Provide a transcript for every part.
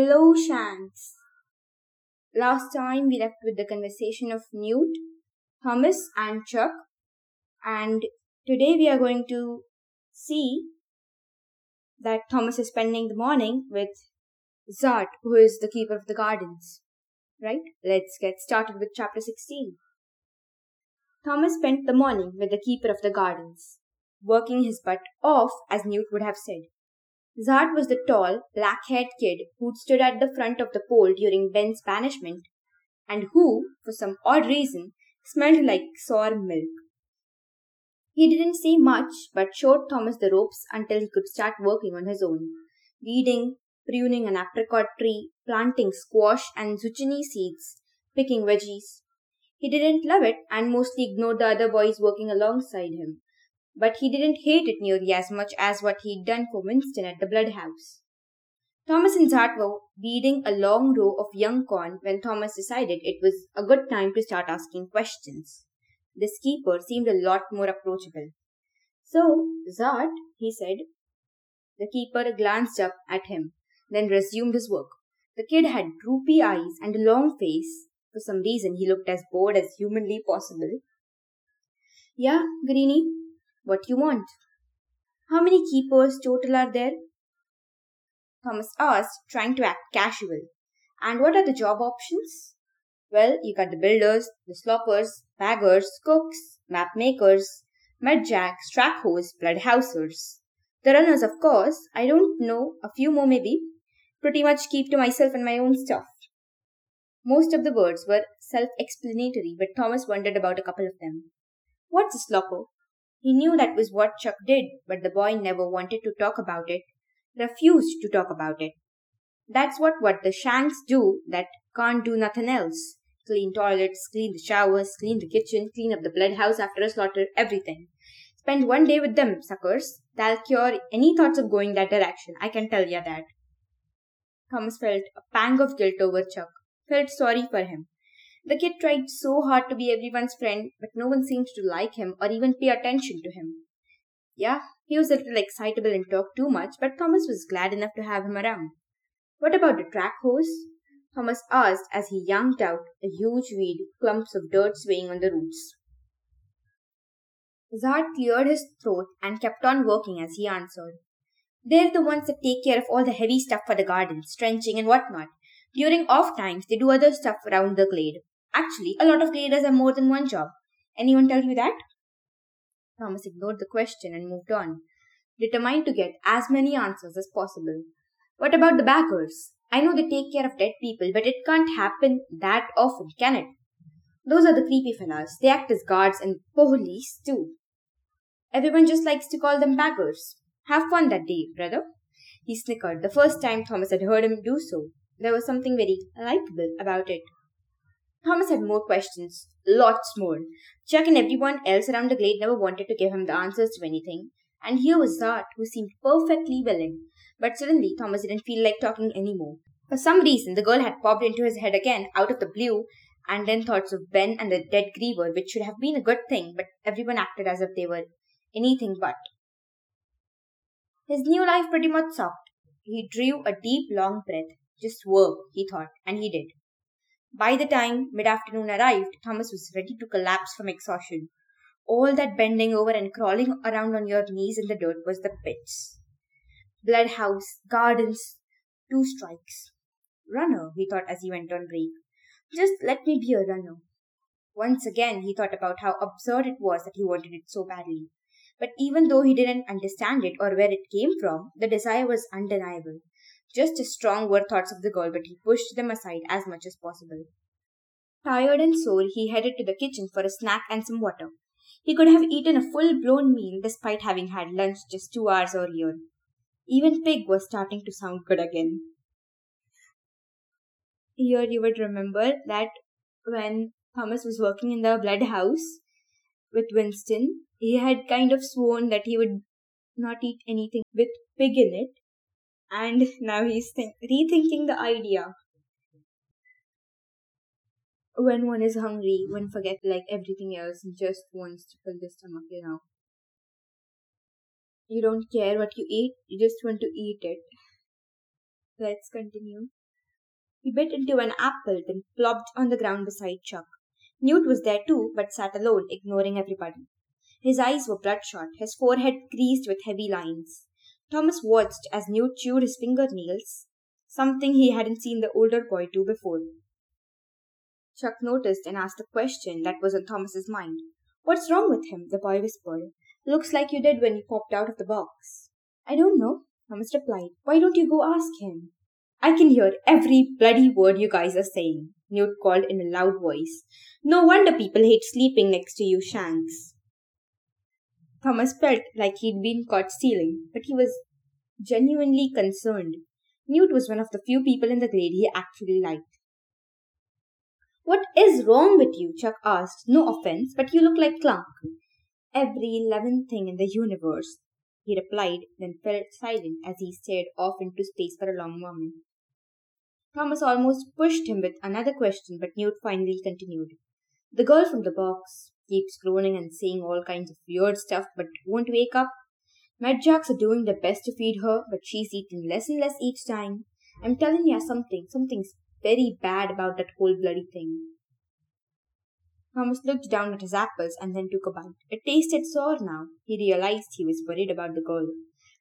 Hello, Shanks. Last time we left with the conversation of Newt, Thomas, and Chuck, and today we are going to see that Thomas is spending the morning with Zart, who is the keeper of the gardens. Right? Let's get started with chapter 16. Thomas spent the morning with the keeper of the gardens, working his butt off, as Newt would have said. Zart was the tall, black haired kid who'd stood at the front of the pole during Ben's banishment, and who, for some odd reason, smelled like sour milk. He didn't say much, but showed Thomas the ropes until he could start working on his own, weeding, pruning an apricot tree, planting squash and zucchini seeds, picking veggies. He didn't love it and mostly ignored the other boys working alongside him, but he didn't hate it nearly as much as what he'd done for Winston at the blood house. Thomas and Zart were weeding a long row of young corn when Thomas decided it was a good time to start asking questions. This keeper seemed a lot more approachable. So, Zart, he said. The keeper glanced up at him, then resumed his work. The kid had droopy eyes and a long face. For some reason, he looked as bored as humanly possible. Yeah, Greenie, what you want? How many keepers total are there? Thomas asked, trying to act casual. And what are the job options? Well, you got the builders, the sloppers, baggers, cooks, map makers, medjacks, track hoes, bloodhousers. The runners, of course, I don't know, a few more maybe. Pretty much keep to myself and my own stuff. Most of the words were self explanatory, but Thomas wondered about a couple of them. What's a slopper? He knew that was what Chuck did, but the boy never wanted to talk about it, refused to talk about it. That's what what the shanks do that can't do nothing else. Clean toilets, clean the showers, clean the kitchen, clean up the bloodhouse after a slaughter, everything. Spend one day with them, suckers. That'll cure any thoughts of going that direction, I can tell ya that. Thomas felt a pang of guilt over Chuck, felt sorry for him. The kid tried so hard to be everyone's friend, but no one seemed to like him or even pay attention to him. Yeah, he was a little excitable and talked too much, but Thomas was glad enough to have him around. What about the track hoes? Thomas asked as he yanked out a huge weed, clumps of dirt swaying on the roots. Zart cleared his throat and kept on working as he answered. They're the ones that take care of all the heavy stuff for the gardens, trenching and whatnot. During off times, they do other stuff around the glade. Actually, a lot of Gladers have more than one job. Anyone tell you that? Thomas ignored the question and moved on, determined to get as many answers as possible. What about the baggers? I know they take care of dead people, but it can't happen that often, can it? Those are the creepy fellas. They act as guards and police too. Everyone just likes to call them baggers. Have fun that day, brother. He snickered the first time Thomas had heard him do so. There was something very likable about it. Thomas had more questions, lots more. Chuck and everyone else around the glade never wanted to give him the answers to anything, and here was Zart, who seemed perfectly willing. But suddenly, Thomas didn't feel like talking anymore. For some reason, the girl had popped into his head again, out of the blue, and then thoughts of Ben and the dead griever, which should have been a good thing, but everyone acted as if they were anything but. His new life pretty much sucked. He drew a deep, long breath. Just work, he thought, and he did. By the time mid afternoon arrived, Thomas was ready to collapse from exhaustion. All that bending over and crawling around on your knees in the dirt was the pits. Bloodhouse, gardens, two strikes. Runner, he thought as he went on break. Just let me be a runner. Once again, he thought about how absurd it was that he wanted it so badly. But even though he didn't understand it or where it came from, the desire was undeniable. Just as strong were thoughts of the girl, but he pushed them aside as much as possible. Tired and sore, he headed to the kitchen for a snack and some water. He could have eaten a full blown meal despite having had lunch just two hours earlier. Even pig was starting to sound good again. Here you would remember that when Thomas was working in the blood house with Winston, he had kind of sworn that he would not eat anything with pig in it and now he's think- rethinking the idea. When one is hungry, one forgets like everything else and just wants to fill the stomach, you know. You don't care what you eat, you just want to eat it. Let's continue. He bit into an apple, then plopped on the ground beside Chuck. Newt was there too, but sat alone, ignoring everybody. His eyes were bloodshot, his forehead creased with heavy lines. Thomas watched as Newt chewed his fingernails, something he hadn't seen the older boy do before. Chuck noticed and asked a question that was on Thomas's mind. What's wrong with him? the boy whispered. Looks like you did when you popped out of the box. I don't know, Thomas replied. Why don't you go ask him? I can hear every bloody word you guys are saying, Newt called in a loud voice. No wonder people hate sleeping next to you, Shanks. Thomas felt like he'd been caught stealing, but he was genuinely concerned. Newt was one of the few people in the Glade he actually liked. What is wrong with you? Chuck asked. No offense, but you look like Klunk. Every living thing in the universe, he replied, then fell silent as he stared off into space for a long moment. Thomas almost pushed him with another question, but Newt finally continued. The girl from the box keeps groaning and saying all kinds of weird stuff, but won't wake up. Medjacks are doing their best to feed her, but she's eating less and less each time. I'm telling you something, something's very bad about that whole bloody thing. Thomas looked down at his apples and then took a bite. It tasted sour now. He realized he was worried about the girl,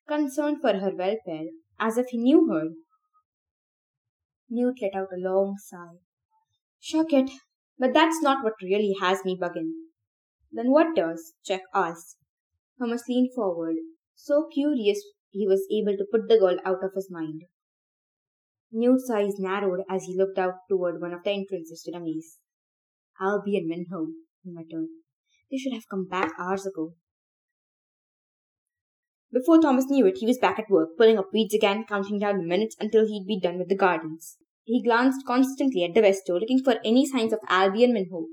concerned for her welfare, as if he knew her. Newt let out a long sigh. Shuck it, but that's not what really has me bugging. Then what does? Chuck asked. Thomas leaned forward, so curious he was able to put the girl out of his mind. Newt's eyes narrowed as he looked out toward one of the entrances to the maze. Alby and Minho, he muttered. They should have come back hours ago. Before Thomas knew it, he was back at work, pulling up weeds again, counting down the minutes until he'd be done with the gardens. He glanced constantly at the west door, looking for any signs of Alby and Minho,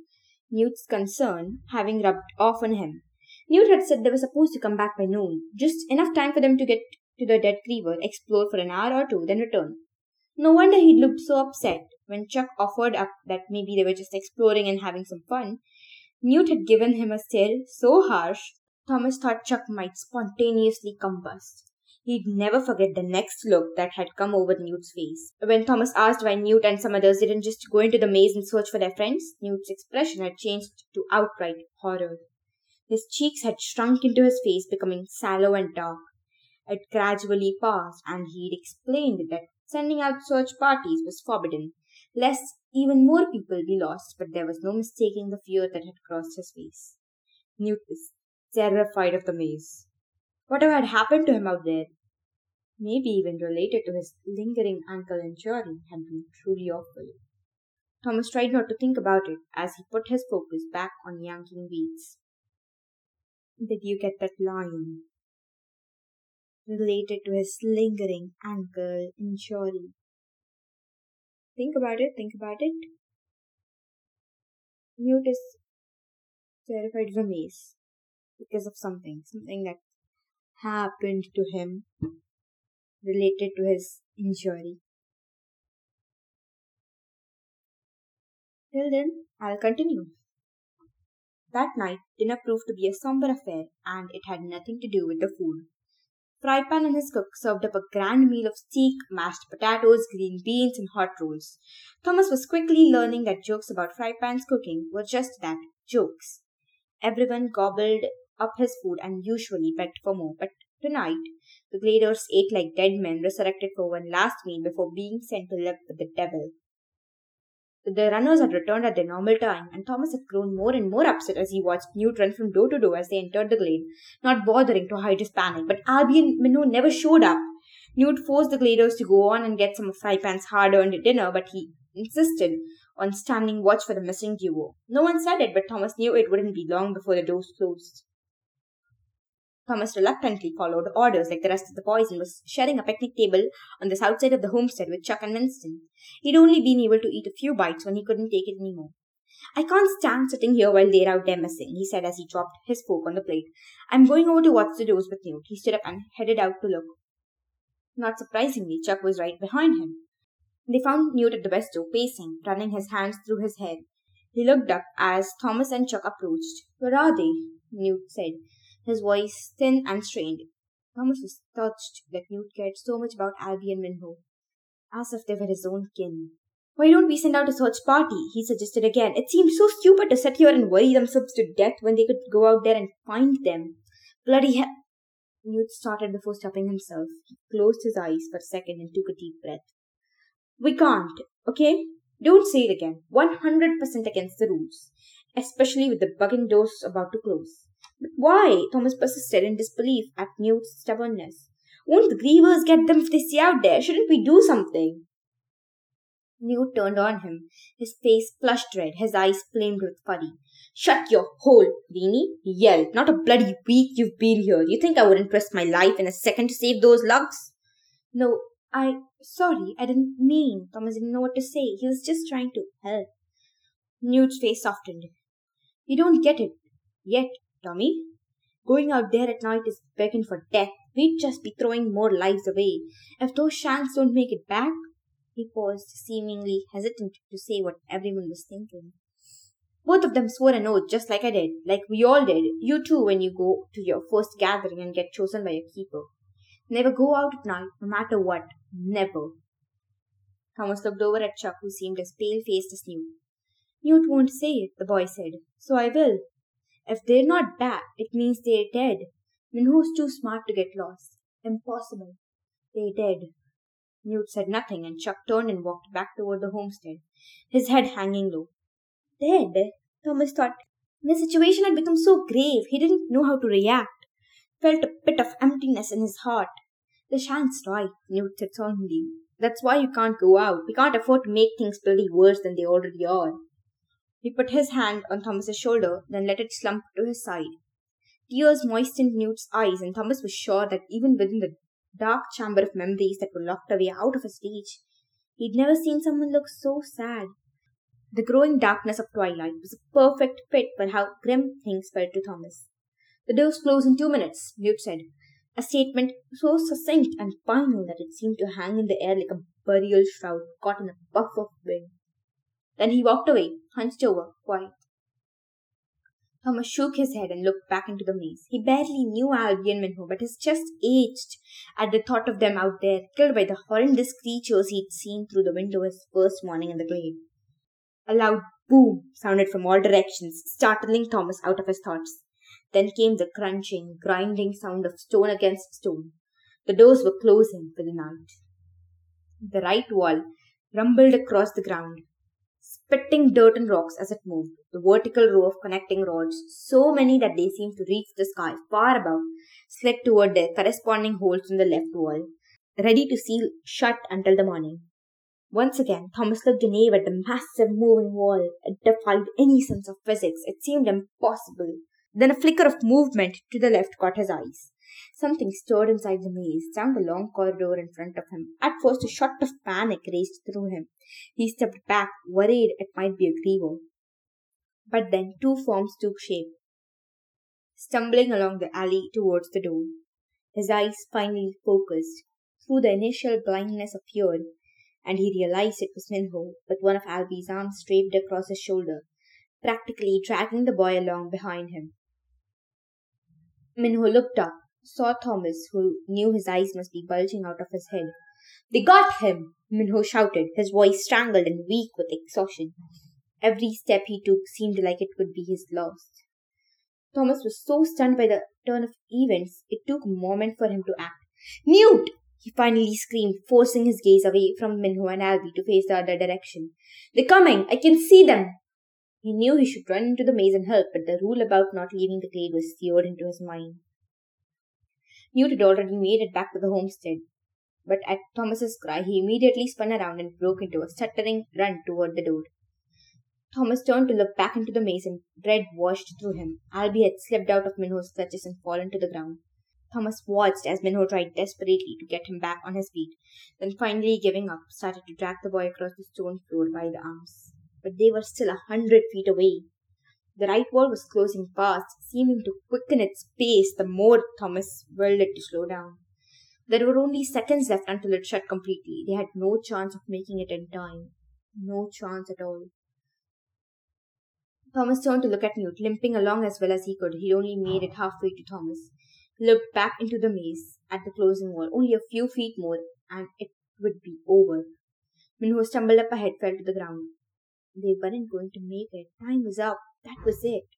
Newt's concern having rubbed off on him. Newt had said they were supposed to come back by noon, just enough time for them to get to the dead griever, explore for an hour or two, then return. No wonder he'd looked so upset when Chuck offered up that maybe they were just exploring and having some fun. Newt had given him a stare so harsh, Thomas thought Chuck might spontaneously combust. He'd never forget the next look that had come over Newt's face. When Thomas asked why Newt and some others didn't just go into the maze and search for their friends, Newt's expression had changed to outright horror. His cheeks had shrunk into his face, becoming sallow and dark. It gradually passed, and he'd explained that Sending out search parties was forbidden, lest even more people be lost, but there was no mistaking the fear that had crossed his face. Newt was terrified of the maze. Whatever had happened to him out there, maybe even related to his lingering ankle injury, had been truly awful. Thomas tried not to think about it as he put his focus back on yanking weeds. Did you get that line? related to his lingering ankle injury. Think about it, think about it. Newt is terrified of a maze because of something, something that happened to him related to his injury. Till then, I'll continue. That night, dinner proved to be a somber affair, and it had nothing to do with the food. Frypan and his cook served up a grand meal of steak, mashed potatoes, green beans, and hot rolls. Thomas was quickly learning that jokes about Frypan's cooking were just that jokes. Everyone gobbled up his food and usually begged for more, but tonight the Gladers ate like dead men resurrected for one last meal before being sent to live with the devil. The runners had returned at their normal time, and Thomas had grown more and more upset as he watched Newt run from door to door as they entered the glade, not bothering to hide his panic. But Alby and Minho never showed up. Newt forced the gladers to go on and get some of Frypan's hard-earned dinner, but he insisted on standing watch for the missing duo. No one said it, but Thomas knew it wouldn't be long before the doors closed. Thomas reluctantly followed orders like the rest of the boys and was sharing a picnic table on the south side of the homestead with Chuck and Winston. He'd only been able to eat a few bites when he couldn't take it anymore. I can't stand sitting here while they're out there messing, he said as he dropped his fork on the plate. I'm going over to watch the doors with Newt. He stood up and headed out to look. Not surprisingly, Chuck was right behind him. They found Newt at the west door, pacing, running his hands through his hair. He looked up as Thomas and Chuck approached. Where are they? Newt said his voice thin and strained. Thomas was touched that Newt cared so much about Alby and Minho, as if they were his own kin. Why don't we send out a search party? He suggested again. It seemed so stupid to sit here and worry themselves to death when they could go out there and find them. Bloody hell. Newt started before stopping himself. He closed his eyes for a second and took a deep breath. We can't, okay? Don't say it again. 100% against the rules, especially with the bugging doors about to close. But why? Thomas persisted in disbelief at Newt's stubbornness. Won't the grievers get them if they stay out there? Shouldn't we do something? Newt turned on him, his face flushed red, his eyes flamed with fury. Shut your hole, Greenie, he yelled. Not a bloody week you've been here. You think I wouldn't risk my life in a second to save those lugs? No, I. Sorry, I didn't mean. Thomas didn't know what to say. He was just trying to help. Newt's face softened. You don't get it yet, Tommy. Going out there at night is begging for death. We'd just be throwing more lives away. If those shanks don't make it back, he paused, seemingly hesitant to say what everyone was thinking. Both of them swore an oath, just like I did, like we all did. You too, when you go to your first gathering and get chosen by a keeper. Never go out at night, no matter what. Never. Thomas looked over at Chuck, who seemed as pale faced as Newt. Newt won't say it, the boy said, so I will. If they're not back, it means they're dead. Minho's too smart to get lost. Impossible. They're dead. Newt said nothing, and Chuck turned and walked back toward the homestead, his head hanging low. Dead? Thomas thought. The situation had become so grave, he didn't know how to react. Felt a pit of emptiness in his heart. The Shank's right, Newt said solemnly. That's why you can't go out. We can't afford to make things bloody worse than they already are. He put his hand on Thomas's shoulder, then let it slump to his side. Tears moistened Newt's eyes, and Thomas was sure that even within the dark chamber of memories that were locked away out of his reach. He'd never seen someone look so sad. The growing darkness of twilight was a perfect fit for how grim things felt to Thomas. The doors close in two minutes, Newt said, a statement so succinct and final that it seemed to hang in the air like a burial shroud caught in a puff of wind. Then he walked away, hunched over, quiet. Thomas shook his head and looked back into the maze. He barely knew Alby and Minho, but his chest ached at the thought of them out there, killed by the horrendous creatures he'd seen through the window his first morning in the glade. A loud boom sounded from all directions, startling Thomas out of his thoughts. Then came the crunching, grinding sound of stone against stone. The doors were closing for the night. The right wall rumbled across the ground, spitting dirt and rocks as it moved. The vertical row of connecting rods, so many that they seemed to reach the sky far above, slid toward their corresponding holes in the left wall, ready to seal shut until the morning. Once again, Thomas looked in awe at the massive moving wall. It defied any sense of physics. It seemed impossible. Then a flicker of movement to the left caught his eyes. Something stirred inside the maze, down the long corridor in front of him. At first, a shot of panic raced through him. He stepped back, worried it might be a griever. But then two forms took shape, stumbling along the alley towards the door. His eyes finally focused. Through the initial blindness of fear, and he realized it was Minho, with one of Alby's arms draped across his shoulder, practically dragging the boy along behind him. Minho looked up, saw Thomas, who knew his eyes must be bulging out of his head. They got him! Minho shouted, his voice strangled and weak with exhaustion. Every step he took seemed like it would be his last. Thomas was so stunned by the turn of events, it took a moment for him to act. Newt! he finally screamed, forcing his gaze away from Minho and Alby to face the other direction. They're coming! I can see them! He knew he should run into the maze and help, but the rule about not leaving the glade was seared into his mind. Newt had already made it back to the homestead, but at Thomas's cry he immediately spun around and broke into a stuttering run toward the door. Thomas turned to look back into the maze, and dread washed through him. Alby had slipped out of Minho's clutches and fallen to the ground. Thomas watched as Minho tried desperately to get him back on his feet, then finally giving up, started to drag the boy across the stone floor by the arms but they were still a hundred feet away. The right wall was closing fast, seeming to quicken its pace the more Thomas willed it to slow down. There were only seconds left until it shut completely. They had no chance of making it in time. No chance at all. Thomas turned to look at Newt, limping along as well as he could. He only made it halfway to Thomas. He looked back into the maze at the closing wall. Only a few feet more, and it would be over. Minho stumbled up ahead, fell to the ground. They weren't going to make it. Time was up. That was it.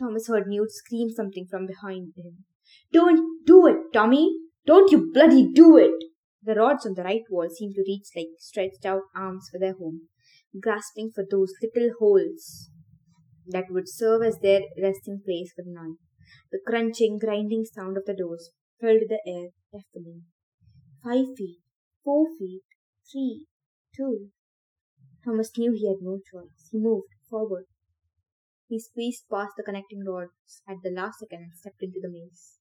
Thomas heard Newt scream something from behind him. Don't do it, Tommy! Don't you bloody do it! The rods on the right wall seemed to reach like stretched out arms for their home, grasping for those little holes that would serve as their resting place for the night. The crunching, grinding sound of the doors filled the air deafening. Five feet, four feet, three, two. Thomas knew he had no choice. He moved forward. He squeezed past the connecting rods at the last second and stepped into the maze.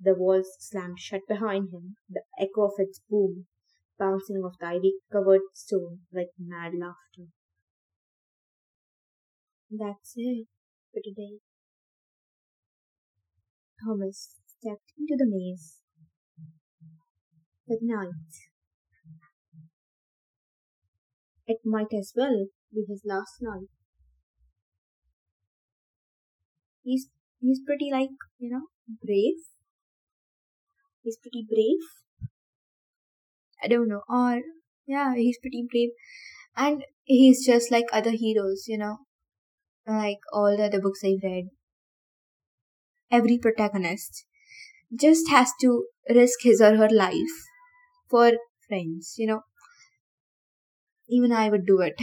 The walls slammed shut behind him, the echo of its boom bouncing off the ivy covered stone like mad laughter. That's it for today. Thomas stepped into the maze. Good night. It might as well be his last night. He's he's pretty like, you know, brave. He's pretty brave. I don't know. Or yeah, he's pretty brave. And he's just like other heroes, you know. Like all the other books I've read. Every protagonist just has to risk his or her life for friends, you know. Even I would do it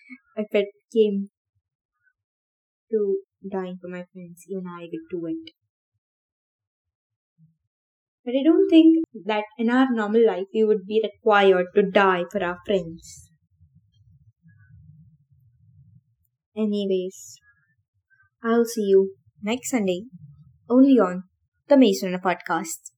if it came to dying for my friends. Even I would do it. But I don't think that in our normal life we would be required to die for our friends. Anyways, I'll see you next Sunday only on the Runner podcast.